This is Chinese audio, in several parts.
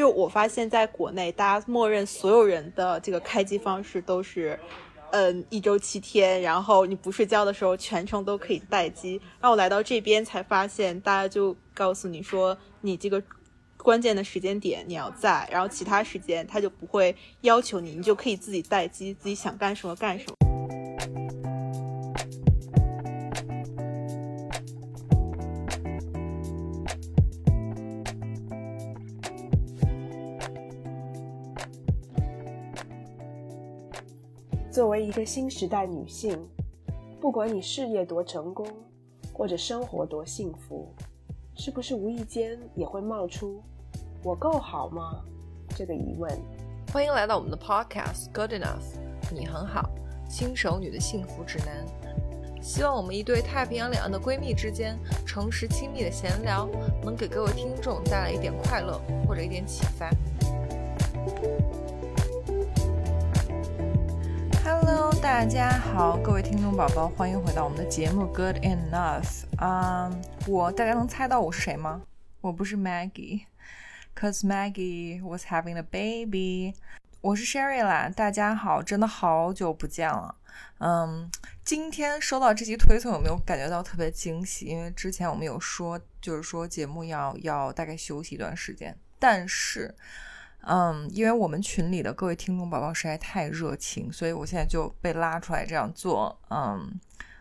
就我发现在国内，大家默认所有人的这个开机方式都是，嗯，一周七天，然后你不睡觉的时候全程都可以待机。然后我来到这边才发现，大家就告诉你说，你这个关键的时间点你要在，然后其他时间他就不会要求你，你就可以自己待机，自己想干什么干什么。作为一个新时代女性，不管你事业多成功，或者生活多幸福，是不是无意间也会冒出“我够好吗”这个疑问？欢迎来到我们的 Podcast Good Enough，你很好，新手女的幸福指南。希望我们一对太平洋两岸的闺蜜之间诚实亲密的闲聊，能给各位听众带来一点快乐或者一点启发。大家好，各位听众宝宝，欢迎回到我们的节目 Good Enough。啊，我大家能猜到我是谁吗？我不是 Maggie，cause Maggie was having a baby。我是 Sherry 啦，大家好，真的好久不见了。嗯，今天收到这期推送，有没有感觉到特别惊喜？因为之前我们有说，就是说节目要要大概休息一段时间，但是。嗯，因为我们群里的各位听众宝宝实在太热情，所以我现在就被拉出来这样做。嗯，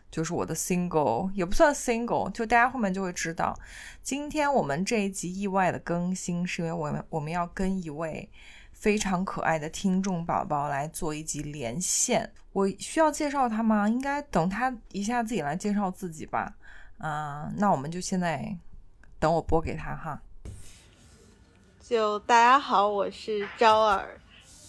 就是我的 single 也不算 single，就大家后面就会知道。今天我们这一集意外的更新，是因为我们我们要跟一位非常可爱的听众宝宝来做一集连线。我需要介绍他吗？应该等他一下自己来介绍自己吧。嗯，那我们就现在等我播给他哈。就大家好，我是招儿，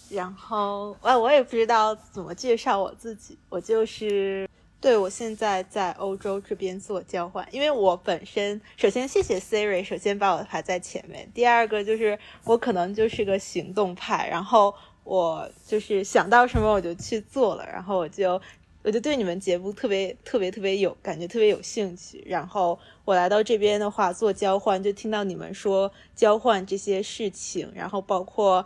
然后哎，我也不知道怎么介绍我自己，我就是对我现在在欧洲这边做交换，因为我本身首先谢谢 Siri，首先把我排在前面，第二个就是我可能就是个行动派，然后我就是想到什么我就去做了，然后我就。我就对你们节目特别特别特别有感觉，特别有兴趣。然后我来到这边的话做交换，就听到你们说交换这些事情，然后包括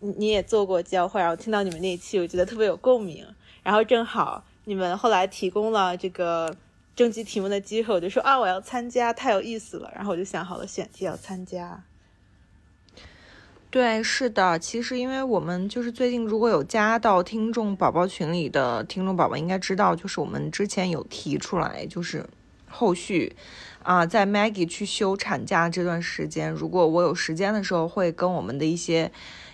你你也做过交换，然后听到你们那一期，我觉得特别有共鸣。然后正好你们后来提供了这个征集题目的机会，我就说啊我要参加，太有意思了。然后我就想好了选题要参加。对，是的，其实因为我们就是最近如果有加到听众宝宝群里的听众宝宝应该知道，就是我们之前有提出来，就是后续啊，在 Maggie 去休产假这段时间，如果我有时间的时候，会跟我们的一些。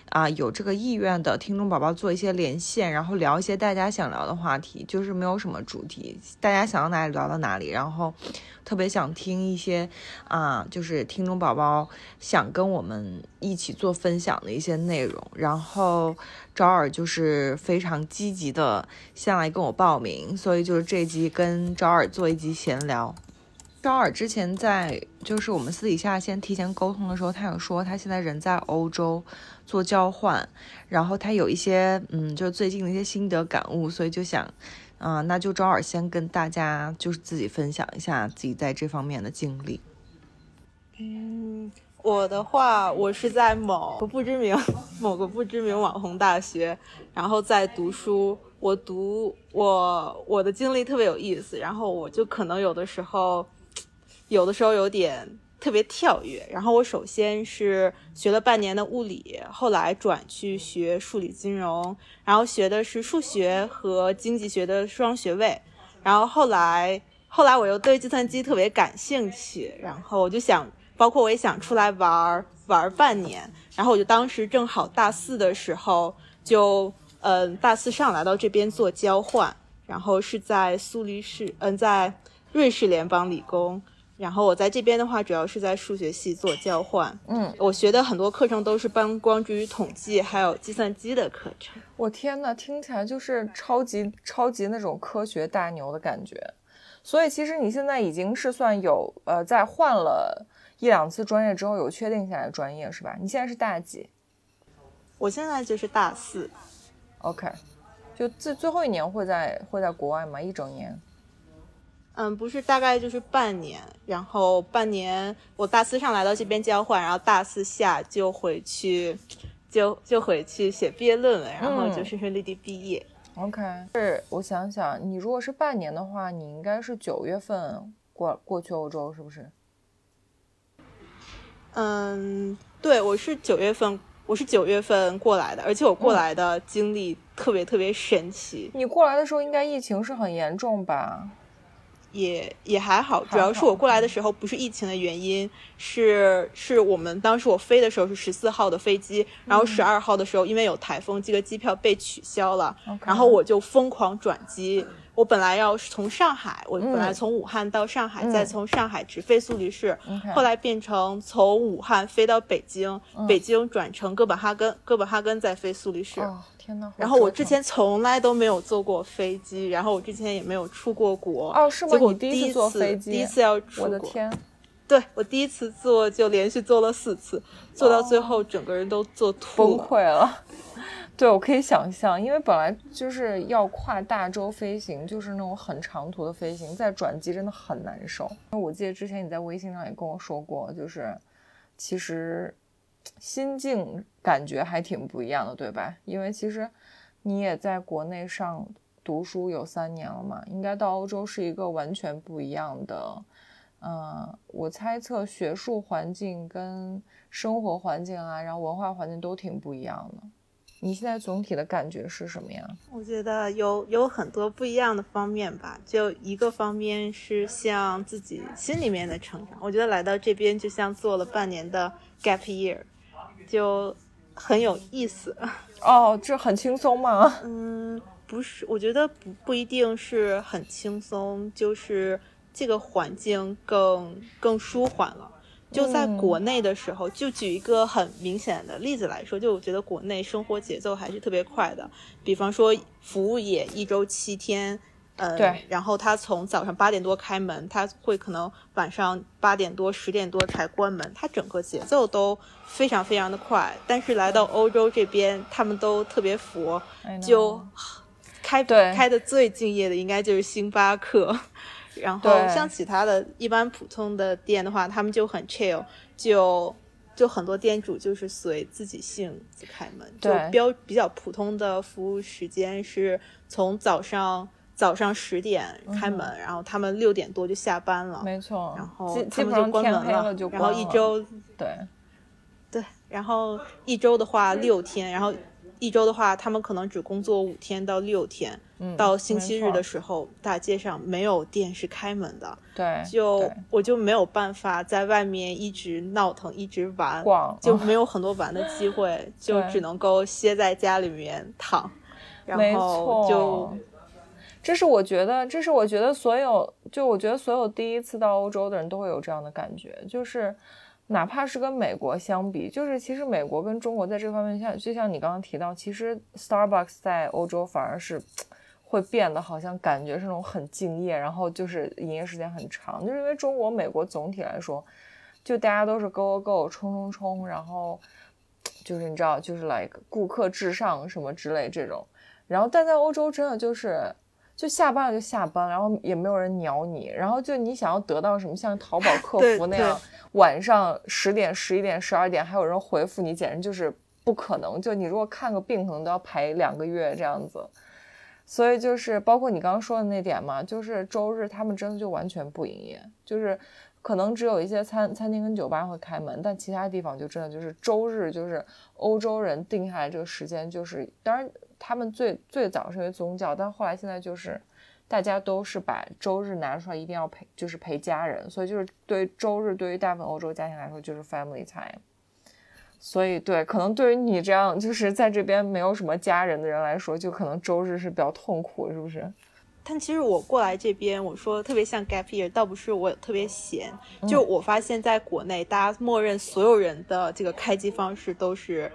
啊，有这个意愿的听众宝宝做一些连线，然后聊一些大家想聊的话题，就是没有什么主题，大家想到哪里聊到哪里。然后特别想听一些啊，就是听众宝宝想跟我们一起做分享的一些内容。然后招尔就是非常积极的先来跟我报名，所以就是这集跟招尔做一集闲聊。招尔之前在就是我们私底下先提前沟通的时候，他有说他现在人在欧洲。做交换，然后他有一些嗯，就最近的一些心得感悟，所以就想，啊，那就招尔先跟大家就是自己分享一下自己在这方面的经历。嗯，我的话，我是在某个不知名 某个不知名网红大学，然后在读书。我读我我的经历特别有意思，然后我就可能有的时候，有的时候有点。特别跳跃，然后我首先是学了半年的物理，后来转去学数理金融，然后学的是数学和经济学的双学位，然后后来后来我又对计算机特别感兴趣，然后我就想，包括我也想出来玩玩半年，然后我就当时正好大四的时候，就嗯大四上来到这边做交换，然后是在苏黎世，嗯在瑞士联邦理工。然后我在这边的话，主要是在数学系做交换。嗯，我学的很多课程都是帮光之于统计还有计算机的课程。我天呐，听起来就是超级超级那种科学大牛的感觉。所以其实你现在已经是算有呃，在换了一两次专业之后有确定下来专业是吧？你现在是大几？我现在就是大四。OK，就最最后一年会在会在国外吗？一整年？嗯，不是，大概就是半年，然后半年我大四上来到这边交换，然后大四下就回去，就就回去写毕业论文，然后就顺顺利利毕业。OK，是我想想，你如果是半年的话，你应该是九月份过过去欧洲，是不是？嗯，对，我是九月份，我是九月份过来的，而且我过来的经历特别特别神奇。你过来的时候应该疫情是很严重吧？也也还好，主要是我过来的时候不是疫情的原因，是是我们当时我飞的时候是十四号的飞机，然后十二号的时候因为有台风，这个机票被取消了，然后我就疯狂转机。我本来要从上海，我本来从武汉到上海，再从上海直飞苏黎世，后来变成从武汉飞到北京，北京转乘哥本哈根，哥本哈根再飞苏黎世。天呐！然后我之前从来都没有坐过飞机，然后我之前也没有出过国。哦，是吗？结果第一次坐飞机，第一次要出国。我的天！对我第一次坐就连续坐了四次，坐到最后整个人都坐吐崩溃了。对，我可以想象，因为本来就是要跨大洲飞行，就是那种很长途的飞行，在转机真的很难受。因为我记得之前你在微信上也跟我说过，就是其实心境感觉还挺不一样的，对吧？因为其实你也在国内上读书有三年了嘛，应该到欧洲是一个完全不一样的。嗯，我猜测学术环境跟生活环境啊，然后文化环境都挺不一样的。你现在总体的感觉是什么呀？我觉得有有很多不一样的方面吧。就一个方面是像自己心里面的成长。我觉得来到这边就像做了半年的 gap year，就很有意思。哦，这很轻松吗？嗯，不是，我觉得不不一定是很轻松，就是这个环境更更舒缓了。就在国内的时候，就举一个很明显的例子来说，就我觉得国内生活节奏还是特别快的。比方说服务业一周七天，嗯，对，然后他从早上八点多开门，他会可能晚上八点多十点多才关门，他整个节奏都非常非常的快。但是来到欧洲这边，他们都特别佛，就开开的最敬业的应该就是星巴克。然后像其他的一般普通的店的话，他们就很 chill，就就很多店主就是随自己性子开门，就标比较普通的服务时间是从早上早上十点开门，然后他们六点多就下班了，没错，然后他们就关门了，然后一周对。对，然后一周的话六天，然后一周的话他们可能只工作五天到六天。到星期日的时候，大街上没有店是开门的，对，就我就没有办法在外面一直闹腾，一直玩，就没有很多玩的机会，就只能够歇在家里面躺，然后就，这是我觉得，这是我觉得所有，就我觉得所有第一次到欧洲的人都会有这样的感觉，就是哪怕是跟美国相比，就是其实美国跟中国在这方面，像就像你刚刚提到，其实 Starbucks 在欧洲反而是。会变得好像感觉是那种很敬业，然后就是营业时间很长，就是因为中国、美国总体来说，就大家都是 go go go 冲冲冲，然后就是你知道，就是 like 顾客至上什么之类这种。然后但在欧洲真的就是，就下班了就下班，然后也没有人鸟你，然后就你想要得到什么，像淘宝客服那样，晚上十点、十一点、十二点还有人回复你，简直就是不可能。就你如果看个病，可能都要排两个月这样子。所以就是包括你刚刚说的那点嘛，就是周日他们真的就完全不营业，就是可能只有一些餐餐厅跟酒吧会开门，但其他地方就真的就是周日就是欧洲人定下来这个时间，就是当然他们最最早是因为宗教，但后来现在就是大家都是把周日拿出来一定要陪，就是陪家人，所以就是对周日对于大部分欧洲家庭来说就是 family time。所以，对，可能对于你这样就是在这边没有什么家人的人来说，就可能周日是比较痛苦，是不是？但其实我过来这边，我说特别像 gap year，倒不是我特别闲，就我发现在国内，大家默认所有人的这个开机方式都是，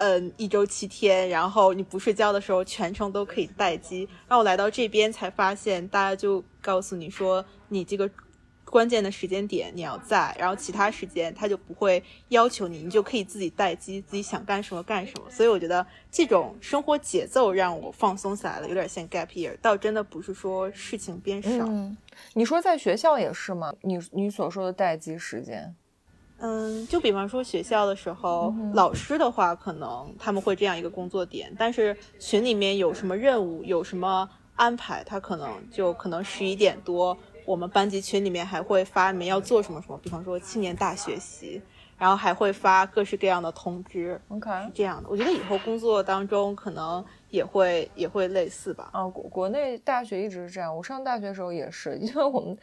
嗯，一周七天，然后你不睡觉的时候全程都可以待机。然后我来到这边才发现，大家就告诉你说，你这个。关键的时间点你要在，然后其他时间他就不会要求你，你就可以自己待机，自己想干什么干什么。所以我觉得这种生活节奏让我放松下来了，有点像 gap year，倒真的不是说事情变少。嗯，你说在学校也是吗？你你所说的待机时间？嗯，就比方说学校的时候，老师的话可能他们会这样一个工作点，但是群里面有什么任务，有什么安排，他可能就可能十一点多，我们班级群里面还会发你们要做什么什么，比方说青年大学习，然后还会发各式各样的通知。OK，是这样的。我觉得以后工作当中可能也会也会类似吧。啊，国国内大学一直是这样，我上大学的时候也是，因为我们。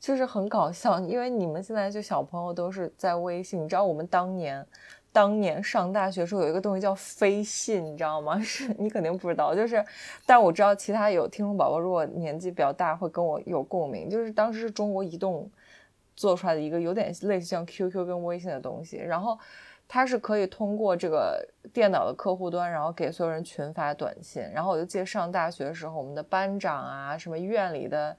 就是很搞笑，因为你们现在就小朋友都是在微信，你知道我们当年，当年上大学时候有一个东西叫飞信，你知道吗？是你肯定不知道，就是，但我知道其他有听众宝宝如果年纪比较大会跟我有共鸣，就是当时是中国移动做出来的一个有点类似像 QQ 跟微信的东西，然后它是可以通过这个电脑的客户端，然后给所有人群发短信，然后我就记得上大学的时候，我们的班长啊，什么院里的。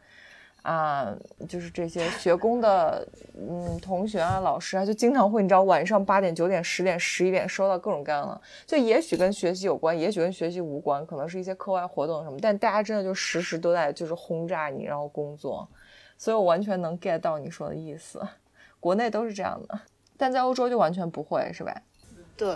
啊，就是这些学工的，嗯，同学啊，老师啊，就经常会，你知道，晚上八点、九点、十点、十一点收到各种各样的，就也许跟学习有关，也许跟学习无关，可能是一些课外活动什么，但大家真的就时时都在就是轰炸你，然后工作，所以我完全能 get 到你说的意思。国内都是这样的，但在欧洲就完全不会，是吧？对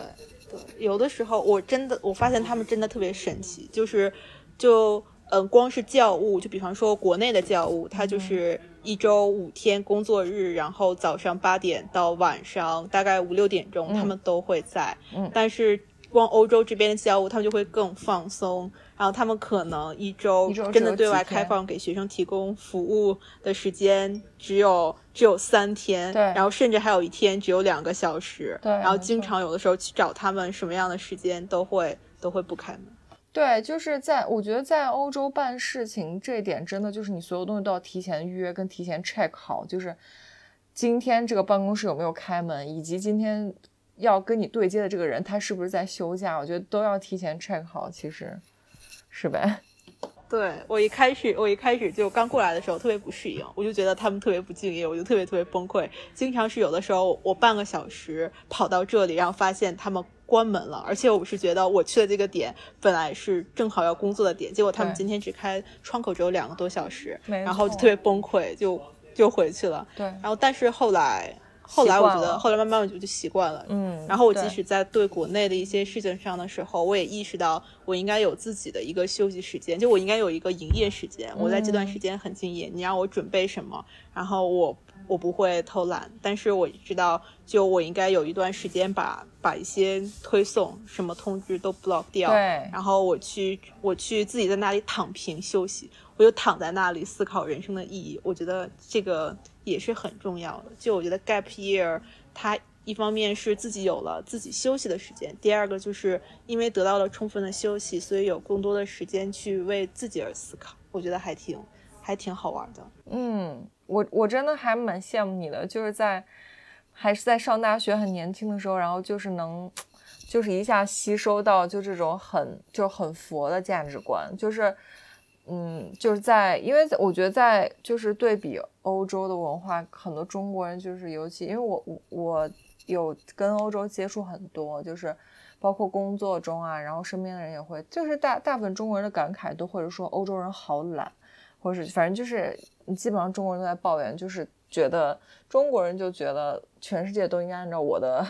对，有的时候我真的我发现他们真的特别神奇，就是就。嗯，光是教务，就比方说国内的教务，它就是一周五天工作日，然后早上八点到晚上大概五六点钟，他们都会在。嗯，但是光欧洲这边的教务，他们就会更放松，然后他们可能一周真的对外开放给学生提供服务的时间只有只有三天，对，然后甚至还有一天只有两个小时，对，然后经常有的时候去找他们什么样的时间都会都会不开门。对，就是在我觉得在欧洲办事情这一点，真的就是你所有东西都要提前预约跟提前 check 好，就是今天这个办公室有没有开门，以及今天要跟你对接的这个人他是不是在休假，我觉得都要提前 check 好，其实是呗。对我一开始，我一开始就刚过来的时候特别不适应，我就觉得他们特别不敬业，我就特别特别崩溃。经常是有的时候我半个小时跑到这里，然后发现他们关门了，而且我是觉得我去的这个点本来是正好要工作的点，结果他们今天只开窗口只有两个多小时，然后就特别崩溃，就就回去了。对，然后但是后来。后来我觉得，后来慢慢我就就习惯了。嗯，然后我即使在对国内的一些事情上的时候，我也意识到我应该有自己的一个休息时间，就我应该有一个营业时间。我在这段时间很敬业，你让我准备什么，然后我我不会偷懒，但是我知道，就我应该有一段时间把把一些推送什么通知都 block 掉。对，然后我去我去自己在那里躺平休息，我就躺在那里思考人生的意义。我觉得这个。也是很重要的。就我觉得 gap year，它一方面是自己有了自己休息的时间，第二个就是因为得到了充分的休息，所以有更多的时间去为自己而思考。我觉得还挺还挺好玩的。嗯，我我真的还蛮羡慕你的，就是在还是在上大学很年轻的时候，然后就是能就是一下吸收到就这种很就很佛的价值观，就是。嗯，就是在，因为我觉得在就是对比欧洲的文化，很多中国人就是尤其，因为我我有跟欧洲接触很多，就是包括工作中啊，然后身边的人也会，就是大大部分中国人的感慨都或者说欧洲人好懒，或者是反正就是基本上中国人都在抱怨，就是觉得中国人就觉得全世界都应该按照我的。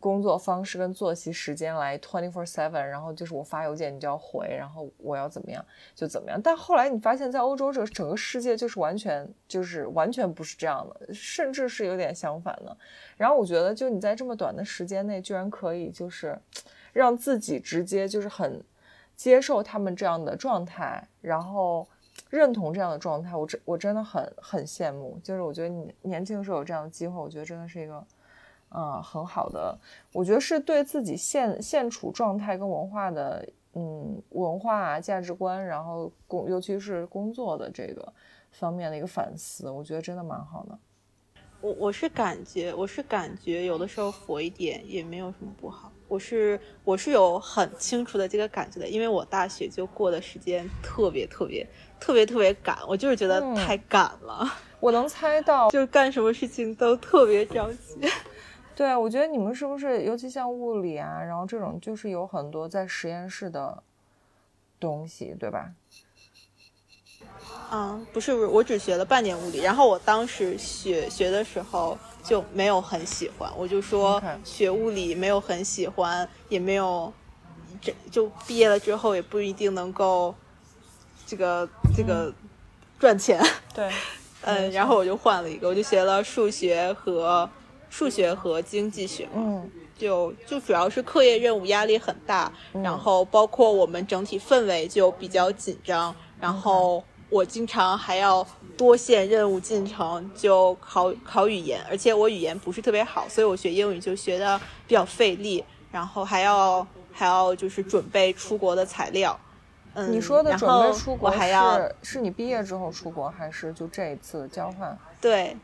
工作方式跟作息时间来 twenty four seven，然后就是我发邮件你就要回，然后我要怎么样就怎么样。但后来你发现，在欧洲这个整个世界就是完全就是完全不是这样的，甚至是有点相反的。然后我觉得，就你在这么短的时间内，居然可以就是让自己直接就是很接受他们这样的状态，然后认同这样的状态，我真我真的很很羡慕。就是我觉得你年轻的时候有这样的机会，我觉得真的是一个。嗯，很好的，我觉得是对自己现现处状态跟文化的，嗯，文化价值观，然后工，尤其是工作的这个方面的一个反思，我觉得真的蛮好的。我我是感觉，我是感觉有的时候佛一点也没有什么不好。我是我是有很清楚的这个感觉的，因为我大学就过的时间特别特别特别特别赶，我就是觉得太赶了。我能猜到，就是干什么事情都特别着急。对，我觉得你们是不是，尤其像物理啊，然后这种就是有很多在实验室的东西，对吧？嗯，不是，不是，我只学了半年物理，然后我当时学学的时候就没有很喜欢，我就说学物理没有很喜欢，也没有，这就毕业了之后也不一定能够这个这个赚钱。对，嗯，然后我就换了一个，我就学了数学和数学和经济学。嗯，就就主要是课业任务压力很大，然后包括我们整体氛围就比较紧张，然后。我经常还要多线任务进程，就考考语言，而且我语言不是特别好，所以我学英语就学的比较费力，然后还要还要就是准备出国的材料。嗯，你说的准备出国还要是你毕业之后出国，还是就这一次交换？对，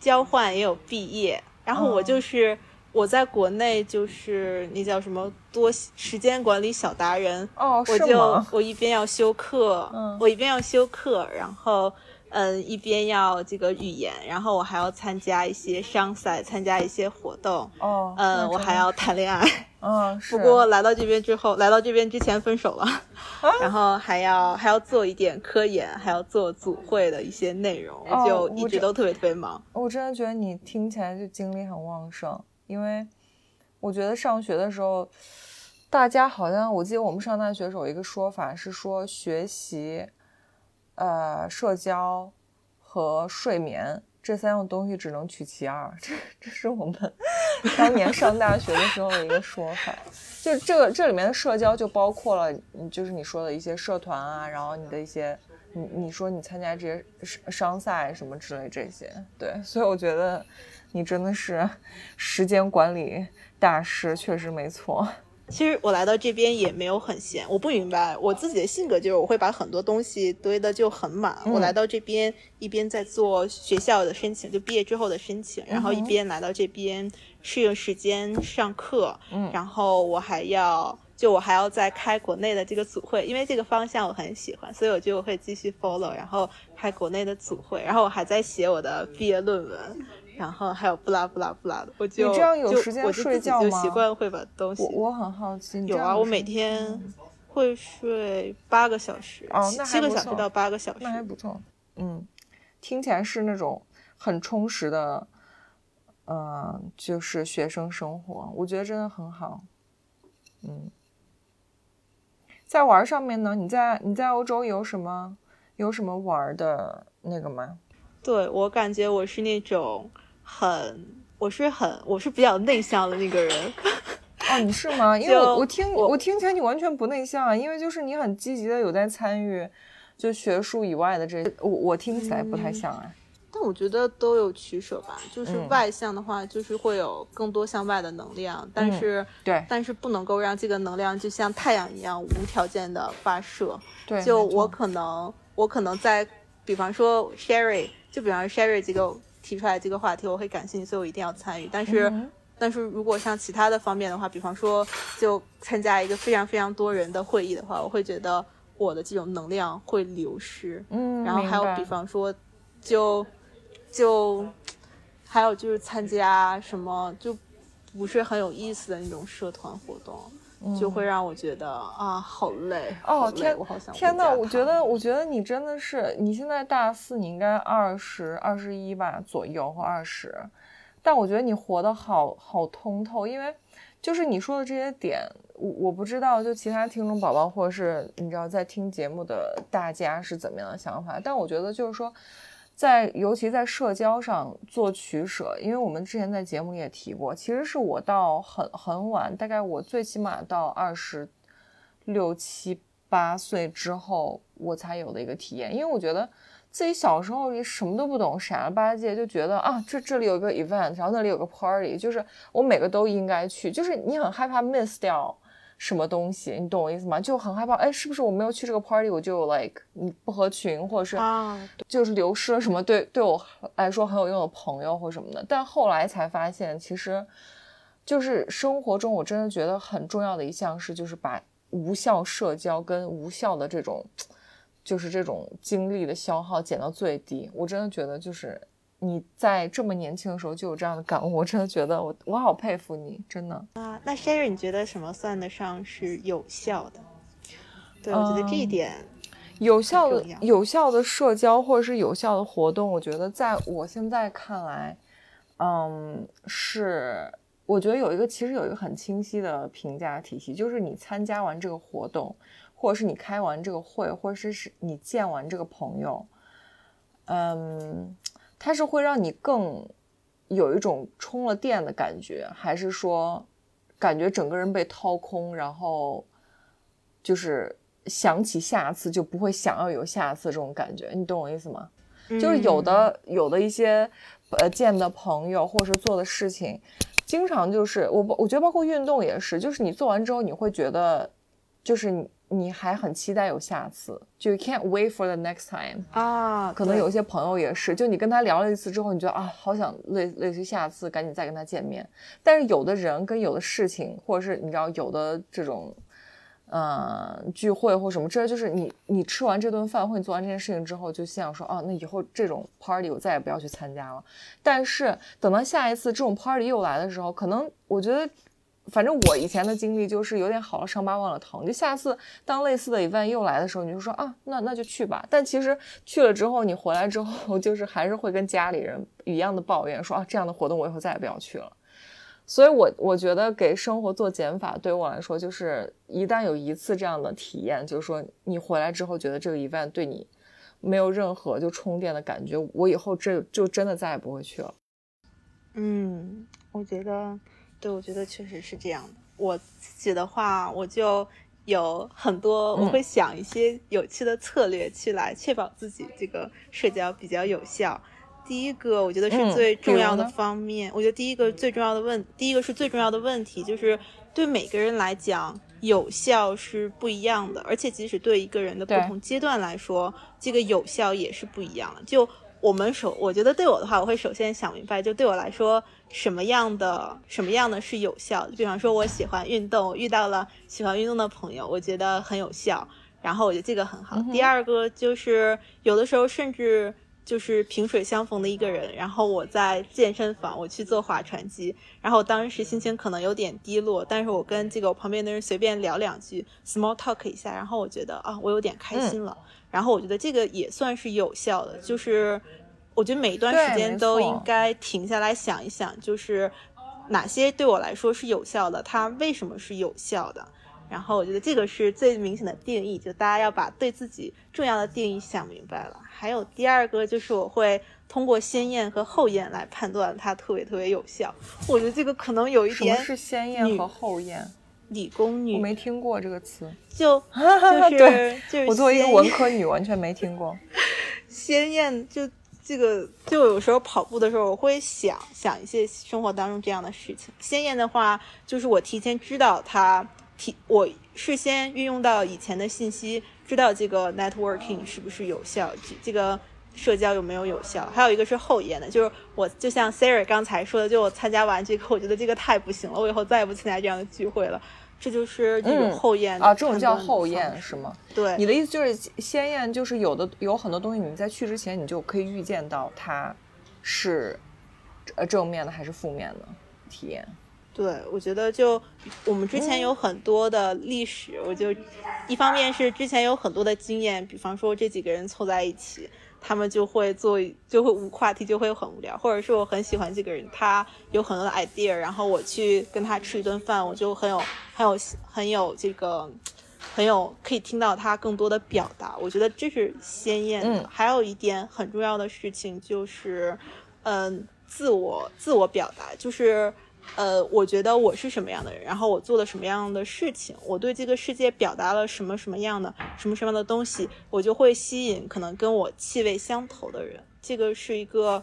交换也有毕业，然后我就是。我在国内就是那叫什么多时间管理小达人。哦，我就我一边要修课，嗯，我一边要修课，然后嗯一边要这个语言，然后我还要参加一些商赛，参加一些活动哦，嗯，我还要谈恋爱，嗯，不过来到这边之后，来到这边之前分手了，然后还要还要做一点科研，还要做组会的一些内容，就一直都特别特别忙。我真的觉得你听起来就精力很旺盛。因为我觉得上学的时候，大家好像我记得我们上大学时候有一个说法是说学习、呃社交和睡眠这三样东西只能取其二，这这是我们 当年上大学的时候的一个说法。就这个这里面的社交就包括了，就是你说的一些社团啊，然后你的一些你你说你参加这些商赛什么之类这些，对，所以我觉得。你真的是时间管理大师，确实没错。其实我来到这边也没有很闲，我不明白我自己的性格就是我会把很多东西堆的就很满。我来到这边一边在做学校的申请，就毕业之后的申请，然后一边来到这边适应时间上课，嗯，然后我还要就我还要再开国内的这个组会，因为这个方向我很喜欢，所以我就会继续 follow，然后开国内的组会，然后我还在写我的毕业论文。然后还有不拉不拉不拉的，我就你这样有时间睡觉吗？就习惯会把东西。我我很好奇，有啊，我每天会睡八个小时，哦，那七个小时到八个小时，那还不错。嗯，听起来是那种很充实的，呃，就是学生生活，我觉得真的很好。嗯，在玩上面呢，你在你在欧洲有什么有什么玩的那个吗？对我感觉我是那种。很，我是很，我是比较内向的那个人。哦，你是吗？因为我我听我听起来你完全不内向啊，因为就是你很积极的有在参与，就学术以外的这，我我听起来不太像啊。但我觉得都有取舍吧，就是外向的话，就是会有更多向外的能量，但是对，但是不能够让这个能量就像太阳一样无条件的发射。对，就我可能我可能在，比方说 Sherry，就比方说 Sherry 这个。提出来这个话题，我会感兴趣，所以我一定要参与。但是，但是如果像其他的方面的话，比方说就参加一个非常非常多人的会议的话，我会觉得我的这种能量会流失。嗯，然后还有比方说，就就还有就是参加什么就不是很有意思的那种社团活动。就会让我觉得啊，好累哦！天，我好想天呐，我觉得，我觉得你真的是，你现在大四，你应该二十二十一吧左右或二十，但我觉得你活得好好通透，因为就是你说的这些点，我我不知道，就其他听众宝宝或者是你知道在听节目的大家是怎么样的想法，但我觉得就是说。在尤其在社交上做取舍，因为我们之前在节目里也提过，其实是我到很很晚，大概我最起码到二十六七八岁之后，我才有的一个体验。因为我觉得自己小时候也什么都不懂，傻了吧唧，就觉得啊，这这里有个 event，然后那里有个 party，就是我每个都应该去，就是你很害怕 miss 掉。什么东西，你懂我意思吗？就很害怕，哎，是不是我没有去这个 party，我就 like 你不合群，或者是就是流失了什么对对我来说很有用的朋友或什么的。但后来才发现，其实就是生活中我真的觉得很重要的一项是，就是把无效社交跟无效的这种就是这种精力的消耗减到最低。我真的觉得，就是你在这么年轻的时候就有这样的感悟，我真的觉得我我好佩服你，真的啊。那 Sherry，你觉得什么算得上是有效的？对，我觉得这一点有效的有效的社交或者是有效的活动，我觉得在我现在看来，嗯，是我觉得有一个其实有一个很清晰的评价体系，就是你参加完这个活动。或者是你开完这个会，或者是是你见完这个朋友，嗯，它是会让你更有一种充了电的感觉，还是说感觉整个人被掏空，然后就是想起下次就不会想要有下次这种感觉？你懂我意思吗？就是有的有的一些呃见的朋友，或者是做的事情，经常就是我我觉得包括运动也是，就是你做完之后你会觉得就是你。还很期待有下次，就 can't wait for the next time 啊。可能有一些朋友也是，就你跟他聊了一次之后，你觉得啊，好想类类似下次赶紧再跟他见面。但是有的人跟有的事情，或者是你知道有的这种，呃，聚会或什么，这就是你你吃完这顿饭或你做完这件事情之后，就想说，哦，那以后这种 party 我再也不要去参加了。但是等到下一次这种 party 又来的时候，可能我觉得。反正我以前的经历就是有点好了伤疤忘了疼，就下次当类似的 event 又来的时候，你就说啊，那那就去吧。但其实去了之后，你回来之后，就是还是会跟家里人一样的抱怨，说啊，这样的活动我以后再也不要去了。所以，我我觉得给生活做减法，对于我来说，就是一旦有一次这样的体验，就是说你回来之后觉得这个 event 对你没有任何就充电的感觉，我以后这就真的再也不会去了。嗯，我觉得。对，我觉得确实是这样的。我自己的话，我就有很多，我会想一些有趣的策略去来确保自己这个社交比较有效。第一个，我觉得是最重要的方面。我觉得第一个最重要的问，第一个是最重要的问题，就是对每个人来讲，有效是不一样的。而且，即使对一个人的不同阶段来说，这个有效也是不一样的。就我们首，我觉得对我的话，我会首先想明白，就对我来说。什么样的什么样的是有效的？比方说，我喜欢运动，遇到了喜欢运动的朋友，我觉得很有效。然后我觉得这个很好。第二个就是有的时候甚至就是萍水相逢的一个人，然后我在健身房，我去做划船机，然后当时心情可能有点低落，但是我跟这个我旁边的人随便聊两句，small talk 一下，然后我觉得啊，我有点开心了。然后我觉得这个也算是有效的，就是。我觉得每一段时间都应该停下来想一想，就是哪些对我来说是有效的，它为什么是有效的？然后我觉得这个是最明显的定义，就大家要把对自己重要的定义想明白了。还有第二个就是我会通过先验和后验来判断它特别特别有效。我觉得这个可能有一点。什么是先验和后验？理工女。我没听过这个词。就 就是就是我作为一个文科女完全没听过。鲜艳 就。这个就有时候跑步的时候，我会想想一些生活当中这样的事情。鲜艳的话，就是我提前知道它，提我事先运用到以前的信息，知道这个 networking 是不是有效，这个社交有没有有效。还有一个是后验的，就是我就像 Sarah 刚才说的，就我参加完这个，我觉得这个太不行了，我以后再也不参加这样的聚会了。这就是一种后验啊，这种叫后验是吗？对，你的意思就是先验，就是有的有很多东西，你在去之前你就可以预见到它是呃正面的还是负面的体验。对，我觉得就我们之前有很多的历史，我就一方面是之前有很多的经验，比方说这几个人凑在一起。他们就会做，就会无话题，就会很无聊，或者是我很喜欢这个人，他有很多的 idea，然后我去跟他吃一顿饭，我就很有很有很有这个很有可以听到他更多的表达，我觉得这是鲜艳的。还有一点很重要的事情就是，嗯，自我自我表达，就是。呃，我觉得我是什么样的人，然后我做了什么样的事情，我对这个世界表达了什么什么样的什么什么样的东西，我就会吸引可能跟我气味相投的人。这个是一个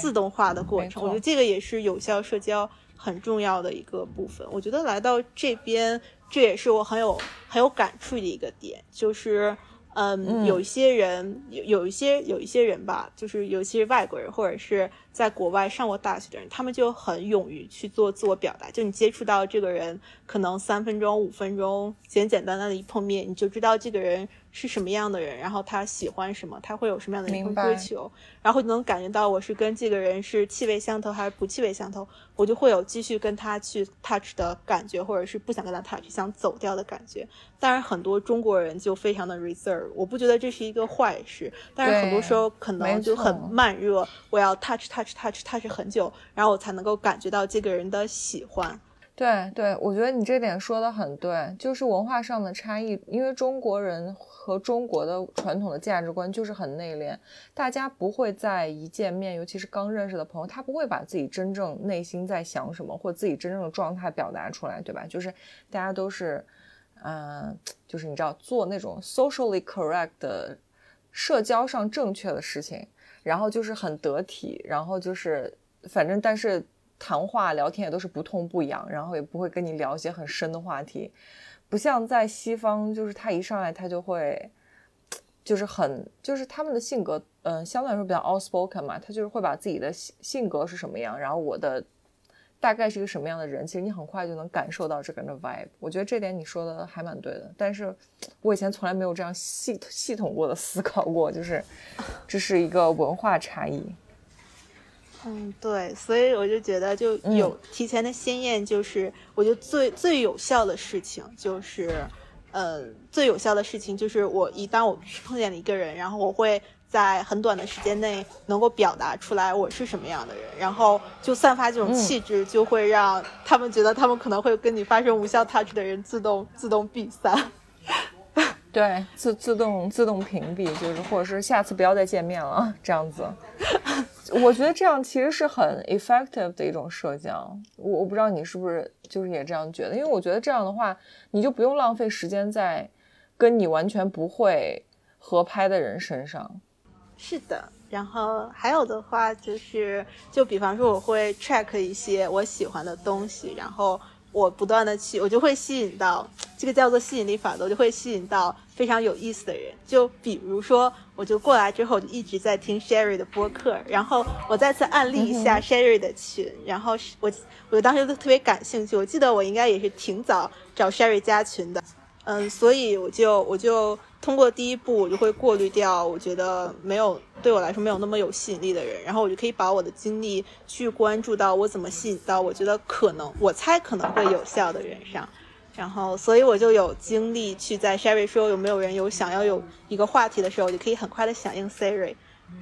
自动化的过程，我觉得这个也是有效社交很重要的一个部分。我觉得来到这边，这也是我很有很有感触的一个点，就是。嗯，有一些人有有一些有一些人吧，就是尤其是外国人或者是在国外上过大学的人，他们就很勇于去做自我表达。就你接触到这个人，可能三分钟、五分钟，简简单单的一碰面，你就知道这个人。是什么样的人，然后他喜欢什么，他会有什么样的人生追求，然后就能感觉到我是跟这个人是气味相投还是不气味相投，我就会有继续跟他去 touch 的感觉，或者是不想跟他 touch 想走掉的感觉。当然，很多中国人就非常的 reserve，我不觉得这是一个坏事，但是很多时候可能就很慢热，我要 touch touch touch touch 很久，然后我才能够感觉到这个人的喜欢。对对，我觉得你这点说的很对，就是文化上的差异，因为中国人和中国的传统的价值观就是很内敛，大家不会在一见面，尤其是刚认识的朋友，他不会把自己真正内心在想什么或自己真正的状态表达出来，对吧？就是大家都是，嗯，就是你知道做那种 socially correct 的社交上正确的事情，然后就是很得体，然后就是反正但是。谈话聊天也都是不痛不痒，然后也不会跟你聊一些很深的话题，不像在西方，就是他一上来他就会，就是很就是他们的性格，嗯，相对来说比较 outspoken 嘛，他就是会把自己的性性格是什么样，然后我的大概是一个什么样的人，其实你很快就能感受到这个人的 vibe。我觉得这点你说的还蛮对的，但是我以前从来没有这样系系统过的思考过，就是 这是一个文化差异。嗯，对，所以我就觉得就有提前的鲜艳，就是我觉得最最有效的事情就是，呃，最有效的事情就是我一当我 碰见了一个人，然后我会在很短的时间内能够表达出来我是什么样的人，然后就散发这种气质，就会让他们觉得他们可能会跟你发生无效 touch 的人自动自动闭塞。对，自自动自动屏蔽，就是或者是下次不要再见面了，这样子。我觉得这样其实是很 effective 的一种社交。我我不知道你是不是就是也这样觉得，因为我觉得这样的话，你就不用浪费时间在跟你完全不会合拍的人身上。是的，然后还有的话就是，就比方说我会 track 一些我喜欢的东西，然后。我不断的去，我就会吸引到这个叫做吸引力法则，我就会吸引到非常有意思的人。就比如说，我就过来之后就一直在听 Sherry 的播客，然后我再次案例一下 Sherry 的群，然后我我当时就特别感兴趣。我记得我应该也是挺早找 Sherry 加群的，嗯，所以我就我就。通过第一步，我就会过滤掉我觉得没有对我来说没有那么有吸引力的人，然后我就可以把我的精力去关注到我怎么吸引到我觉得可能我猜可能会有效的人上，然后所以我就有精力去在 Sherry 说有没有人有想要有一个话题的时候，我就可以很快的响应 Siri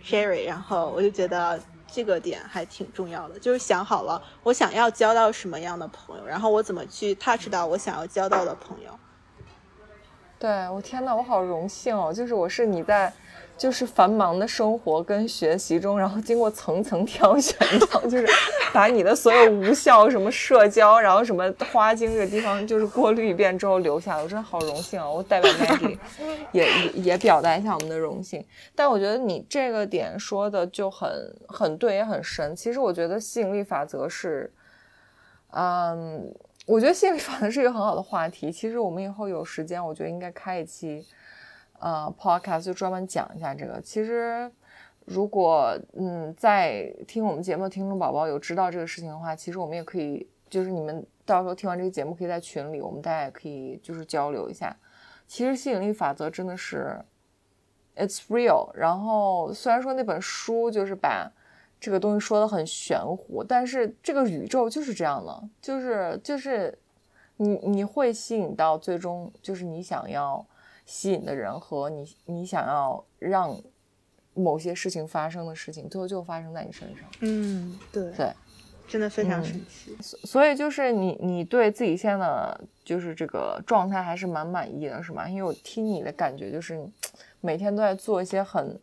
Sherry，然后我就觉得这个点还挺重要的，就是想好了我想要交到什么样的朋友，然后我怎么去 touch 到我想要交到的朋友。对我天呐，我好荣幸哦！就是我是你在，就是繁忙的生活跟学习中，然后经过层层挑选，就是把你的所有无效什么社交，然后什么花精这个地方，就是过滤一遍之后留下来，我真的好荣幸啊！我代表 Maggie 也也也表达一下我们的荣幸。但我觉得你这个点说的就很很对，也很深。其实我觉得吸引力法则是，嗯。我觉得吸引力法则是一个很好的话题。其实我们以后有时间，我觉得应该开一期，呃，podcast 就专门讲一下这个。其实，如果嗯，在听我们节目的听众宝宝有知道这个事情的话，其实我们也可以，就是你们到时候听完这个节目，可以在群里，我们大家也可以就是交流一下。其实吸引力法则真的是，it's real。然后虽然说那本书就是把。这个东西说的很玄乎，但是这个宇宙就是这样的，就是就是你你会吸引到最终就是你想要吸引的人和你你想要让某些事情发生的事情，最后就发生在你身上。嗯，对对，真的非常神奇。所以就是你你对自己现在的就是这个状态还是蛮满意的，是吗？因为我听你的感觉就是每天都在做一些很。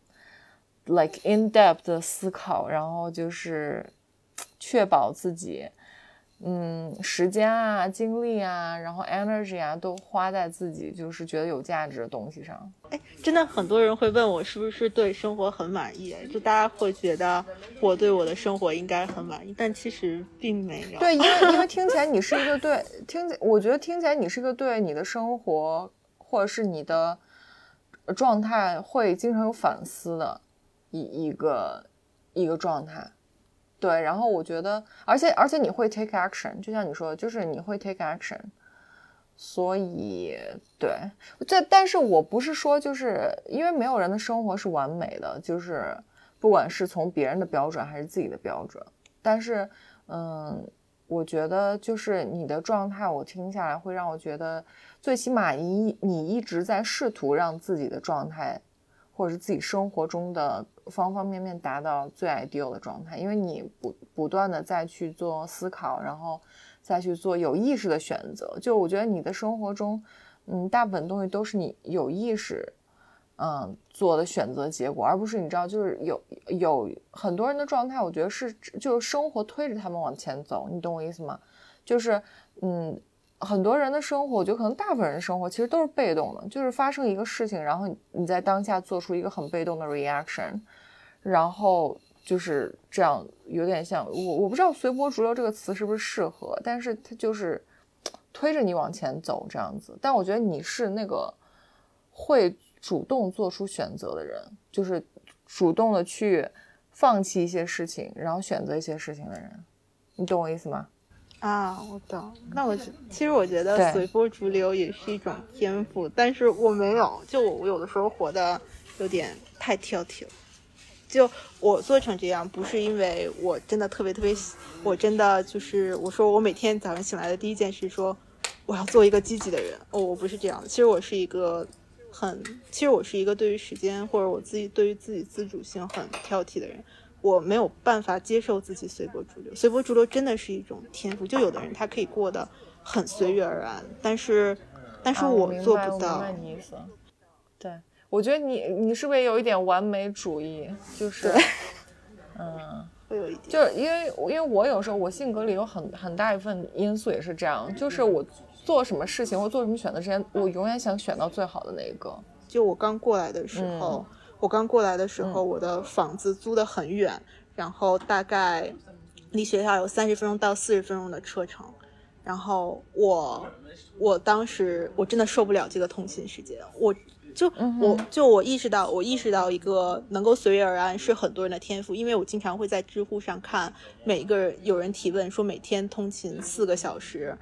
Like in depth 的思考，然后就是确保自己，嗯，时间啊、精力啊，然后 energy 啊，都花在自己就是觉得有价值的东西上。哎，真的很多人会问我是不是对生活很满意，就大家会觉得我对我的生活应该很满意，但其实并没有。对，因为 因为听起来你是一个对听，我觉得听起来你是一个对你的生活或者是你的状态会经常有反思的。一一个一个状态，对，然后我觉得，而且而且你会 take action，就像你说的，就是你会 take action。所以，对，这但是我不是说，就是因为没有人的生活是完美的，就是不管是从别人的标准还是自己的标准。但是，嗯，我觉得就是你的状态，我听下来会让我觉得，最起码你你一直在试图让自己的状态，或者是自己生活中的方方面面达到最 ideal 的状态，因为你不不断的再去做思考，然后。再去做有意识的选择，就我觉得你的生活中，嗯，大部分东西都是你有意识，嗯，做的选择结果，而不是你知道，就是有有很多人的状态，我觉得是就是生活推着他们往前走，你懂我意思吗？就是嗯，很多人的生活，我觉得可能大部分人的生活其实都是被动的，就是发生一个事情，然后你在当下做出一个很被动的 reaction，然后。就是这样，有点像我，我不知道“随波逐流”这个词是不是适合，但是它就是推着你往前走这样子。但我觉得你是那个会主动做出选择的人，就是主动的去放弃一些事情，然后选择一些事情的人。你懂我意思吗？啊，我懂。那我其实我觉得随波逐流也是一种天赋，但是我没有。就我有的时候活的有点太挑剔了。就我做成这样，不是因为我真的特别特别，我真的就是我说我每天早上醒来的第一件事，说我要做一个积极的人。哦，我不是这样的。其实我是一个很，其实我是一个对于时间或者我自己对于自己自主性很挑剔的人。我没有办法接受自己随波逐流，随波逐流真的是一种天赋。就有的人他可以过得很随遇而安，但是，但是我做不到。啊、你意思对。我觉得你你是不是也有一点完美主义？就是，嗯，会有一点，就是因为因为我有时候我性格里有很很大一份因素也是这样，就是我做什么事情或做什么选择之前，我永远想选到最好的那一个。就我刚过来的时候，我刚过来的时候，我的房子租的很远，然后大概离学校有三十分钟到四十分钟的车程，然后我我当时我真的受不了这个通勤时间，我。就我就我意识到，我意识到一个能够随遇而安是很多人的天赋，因为我经常会在知乎上看每一个人有人提问说每天通勤四个小时，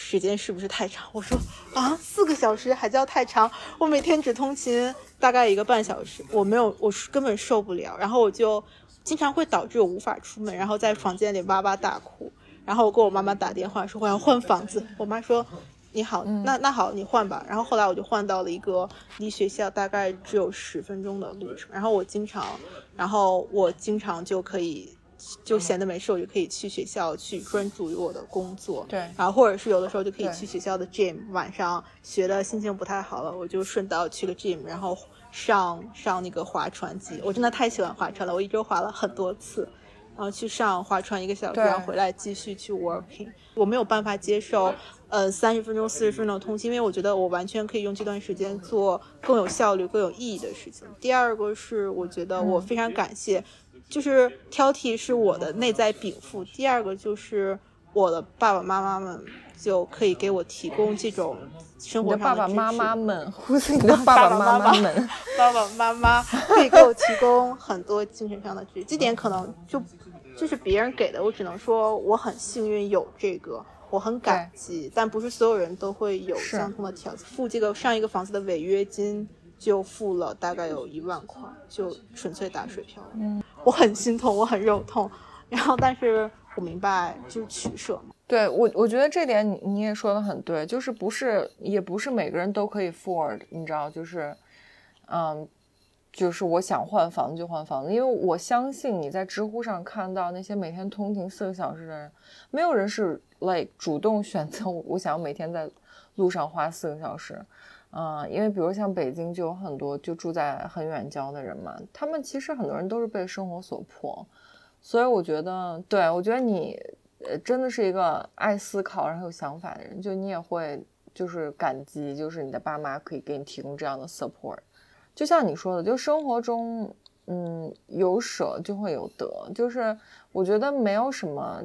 时间是不是太长？我说啊，四个小时还叫太长？我每天只通勤大概一个半小时，我没有，我根本受不了。然后我就经常会导致我无法出门，然后在房间里哇哇大哭。然后我给我妈妈打电话说我要换房子，我妈说。你好，那那好，你换吧。然后后来我就换到了一个离学校大概只有十分钟的路程。然后我经常，然后我经常就可以，就闲的没事，我就可以去学校去专注于我的工作。对。然后或者是有的时候就可以去学校的 gym，晚上学的心情不太好了，我就顺道去个 gym，然后上上那个划船机。我真的太喜欢划船了，我一周划了很多次。然后去上划船一个小时，然后回来继续去 working。我没有办法接受，呃，三十分钟、四十分钟的通勤，因为我觉得我完全可以用这段时间做更有效率、更有意义的事情。第二个是，我觉得我非常感谢，就是挑剔是我的内在禀赋。第二个就是我的爸爸妈妈们就可以给我提供这种生活上的爸爸妈妈们，呼是 你的爸爸妈妈们，爸爸妈妈可以给我提供很多精神上的支持。这点可能就。就是别人给的，我只能说我很幸运有这个，我很感激。但不是所有人都会有相同的条件。付这个上一个房子的违约金就付了大概有一万块，就纯粹打水漂。嗯，我很心痛，我很肉痛。然后，但是我明白，就是取舍嘛。对我，我觉得这点你你也说的很对，就是不是也不是每个人都可以 for，你知道，就是，嗯。就是我想换房子就换房子，因为我相信你在知乎上看到那些每天通勤四个小时的人，没有人是 like 主动选择我想要每天在路上花四个小时，嗯，因为比如像北京就有很多就住在很远郊的人嘛，他们其实很多人都是被生活所迫，所以我觉得，对我觉得你呃真的是一个爱思考然后有想法的人，就你也会就是感激，就是你的爸妈可以给你提供这样的 support。就像你说的，就生活中，嗯，有舍就会有得。就是我觉得没有什么，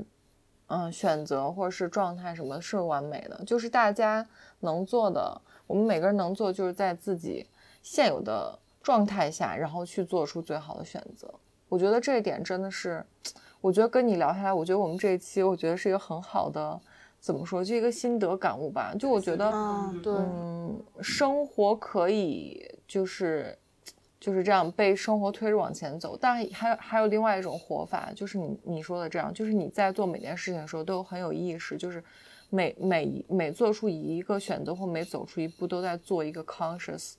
嗯，选择或者是状态什么是完美的。就是大家能做的，我们每个人能做，就是在自己现有的状态下，然后去做出最好的选择。我觉得这一点真的是，我觉得跟你聊下来，我觉得我们这一期，我觉得是一个很好的，怎么说，就一个心得感悟吧。就我觉得，嗯，对，嗯，生活可以就是就是这样被生活推着往前走，但还有还有另外一种活法，就是你你说的这样，就是你在做每件事情的时候都很有意识，就是每每每做出一个选择或每走出一步都在做一个 conscious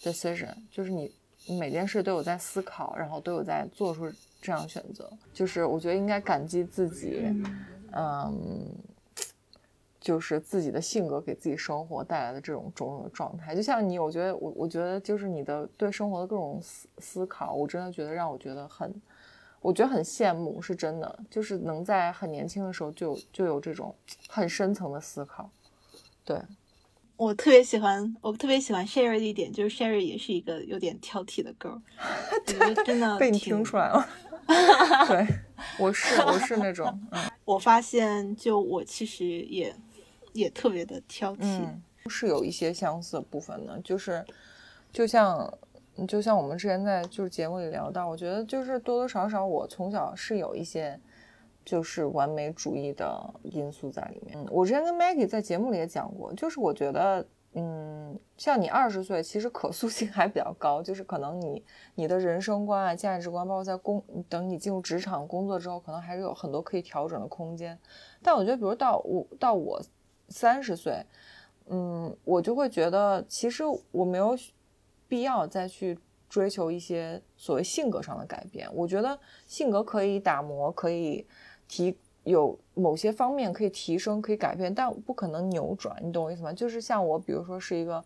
decision，就是你每件事都有在思考，然后都有在做出这样选择，就是我觉得应该感激自己，嗯。就是自己的性格给自己生活带来的这种种种的状态，就像你，我觉得我我觉得就是你的对生活的各种思思考，我真的觉得让我觉得很，我觉得很羡慕，是真的，就是能在很年轻的时候就就有这种很深层的思考。对，我特别喜欢，我特别喜欢 Sherry 的一点就是 Sherry 也是一个有点挑剔的 girl，我觉得真的被你听出来了。对，我是我是那种，嗯，我发现就我其实也。也特别的挑剔，是有一些相似的部分的，就是，就像，就像我们之前在就是节目里聊到，我觉得就是多多少少我从小是有一些就是完美主义的因素在里面。我之前跟 Maggie 在节目里也讲过，就是我觉得，嗯，像你二十岁，其实可塑性还比较高，就是可能你你的人生观啊、价值观，包括在工等你进入职场工作之后，可能还是有很多可以调整的空间。但我觉得，比如到我到我。三十岁，嗯，我就会觉得，其实我没有必要再去追求一些所谓性格上的改变。我觉得性格可以打磨，可以提有某些方面可以提升，可以改变，但不可能扭转。你懂我意思吗？就是像我，比如说是一个，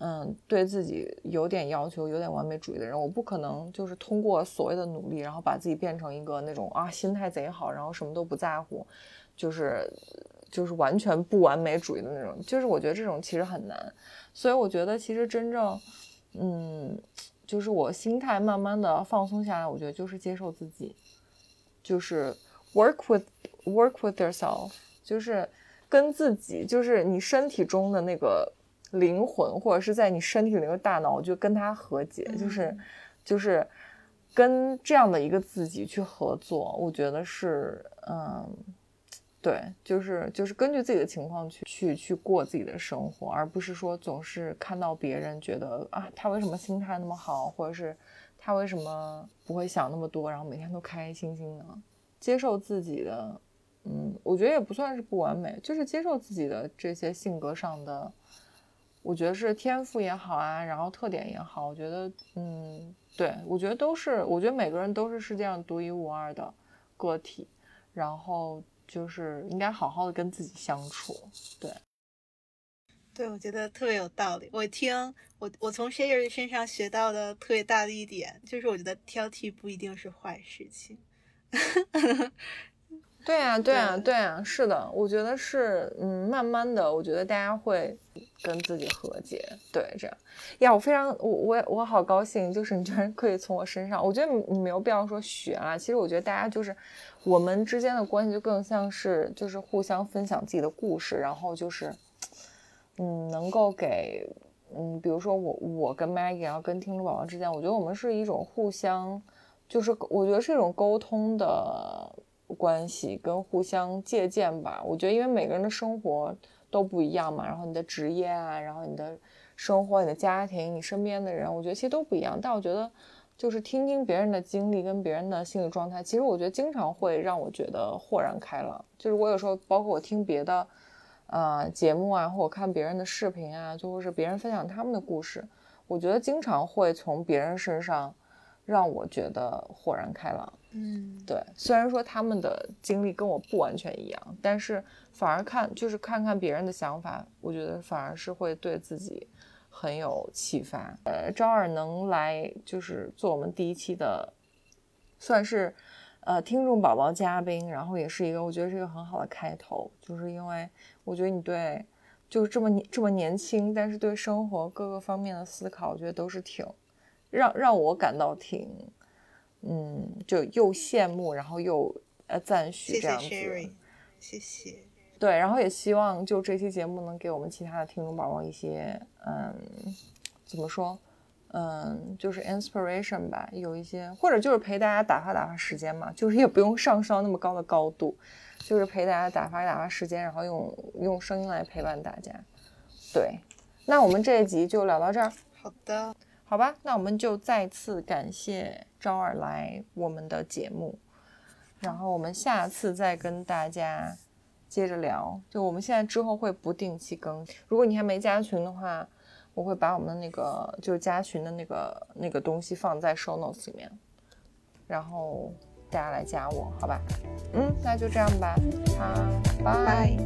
嗯，对自己有点要求、有点完美主义的人，我不可能就是通过所谓的努力，然后把自己变成一个那种啊心态贼好，然后什么都不在乎，就是。就是完全不完美主义的那种，就是我觉得这种其实很难，所以我觉得其实真正，嗯，就是我心态慢慢的放松下来，我觉得就是接受自己，就是 work with work with yourself，就是跟自己，就是你身体中的那个灵魂，或者是在你身体里那个大脑，就跟他和解，就是就是跟这样的一个自己去合作，我觉得是嗯。对，就是就是根据自己的情况去去去过自己的生活，而不是说总是看到别人觉得啊，他为什么心态那么好，或者是他为什么不会想那么多，然后每天都开开心心的，接受自己的，嗯，我觉得也不算是不完美，就是接受自己的这些性格上的，我觉得是天赋也好啊，然后特点也好，我觉得，嗯，对我觉得都是，我觉得每个人都是世界上独一无二的个体，然后。就是应该好好的跟自己相处，对，对，我觉得特别有道理。我听我我从 Sherry 身上学到的特别大的一点，就是我觉得挑剔不一定是坏事情。对啊，对啊，对啊，是的，我觉得是，嗯，慢慢的，我觉得大家会跟自己和解，对，这样呀，我非常，我我我好高兴，就是你居然可以从我身上，我觉得你没有必要说学啊，其实我觉得大家就是我们之间的关系就更像是就是互相分享自己的故事，然后就是，嗯，能够给，嗯，比如说我我跟 Maggie，然后跟听众宝宝之间，我觉得我们是一种互相，就是我觉得是一种沟通的。关系跟互相借鉴吧，我觉得因为每个人的生活都不一样嘛，然后你的职业啊，然后你的生活、你的家庭、你身边的人，我觉得其实都不一样。但我觉得就是听听别人的经历跟别人的心理状态，其实我觉得经常会让我觉得豁然开朗。就是我有时候包括我听别的呃节目啊，或我看别人的视频啊，就或是别人分享他们的故事，我觉得经常会从别人身上让我觉得豁然开朗。嗯，对，虽然说他们的经历跟我不完全一样，但是反而看就是看看别人的想法，我觉得反而是会对自己很有启发。呃，招尔能来就是做我们第一期的，算是呃听众宝宝嘉宾，然后也是一个我觉得是一个很好的开头，就是因为我觉得你对就是这么年这么年轻，但是对生活各个方面的思考，我觉得都是挺让让我感到挺。嗯，就又羡慕，然后又呃赞许这样子，谢谢。对，然后也希望就这期节目能给我们其他的听众宝宝一些，嗯，怎么说，嗯，就是 inspiration 吧，有一些或者就是陪大家打发打发时间嘛，就是也不用上升到那么高的高度，就是陪大家打发打发时间，然后用用声音来陪伴大家。对，那我们这一集就聊到这儿，好的，好吧？那我们就再次感谢招儿来我们的节目，然后我们下次再跟大家接着聊。就我们现在之后会不定期更，如果你还没加群的话。我会把我们的那个就是加群的那个那个东西放在 show notes 里面，然后大家来加我，好吧？嗯，那就这样吧，好，拜。